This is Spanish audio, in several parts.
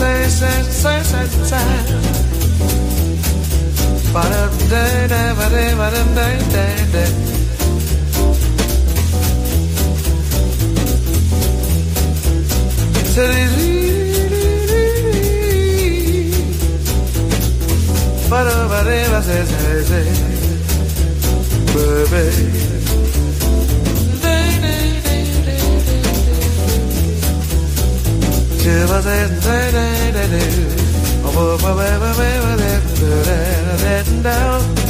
say, say, say, say, say. But a day, day, but day, but a day, day, day. But a day, but say, say, say, baby. down.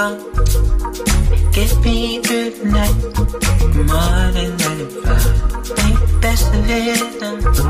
talk. Give me through the night. More than 95. Ain't best of it.